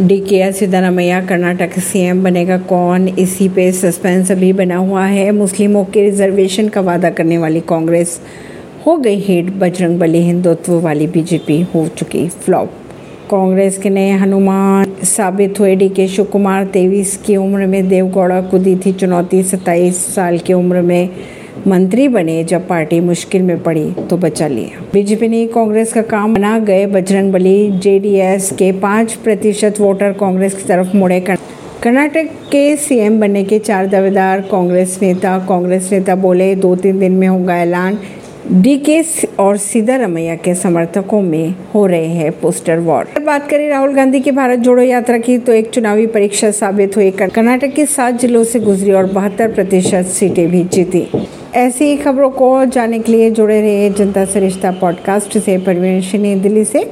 D के Siddaramaiah Karnataka CM बनेगा कौन? इसी पे सस्पेंस अभी बना हुआ है। मुस्लिमों के रिजर्वेशन का वादा करने वाली कांग्रेस। हो गई हिट बजरंग बली, हिंदुत्व वाली बीजेपी हो चुकी फ्लॉप कांग्रेस के नए हनुमान साबित हुए डी के शिव कुमार तेईस की उम्र में देवगौड़ा को दी थी चुनौती, सत्ताईस साल की उम्र में मंत्री बने जब पार्टी मुश्किल में पड़ी तो बचा लिया। बीजेपी ने कांग्रेस का काम बना गए बजरंग बली, जेडीएस के पाँच प्रतिशत वोटर कांग्रेस की तरफ़ मुड़े कर्नाटक के सीएम बनने के चार दावेदार कांग्रेस नेता कांग्रेस नेता बोले, दो तीन दिन में होगा ऐलान। डीके और सिद्धारमैया के समर्थकों में हो रहे हैं पोस्टर वॉर। अगर बात करें राहुल गांधी की भारत जोड़ो यात्रा की तो एक चुनावी परीक्षा साबित हुई। कर्नाटक के सात जिलों से गुजरी और बहत्तर प्रतिशत सीटें भी जीती। ऐसी खबरों को जानने के लिए जुड़े रहे जनता सरिश्ता पॉडकास्ट से, परवीन दिल्ली से।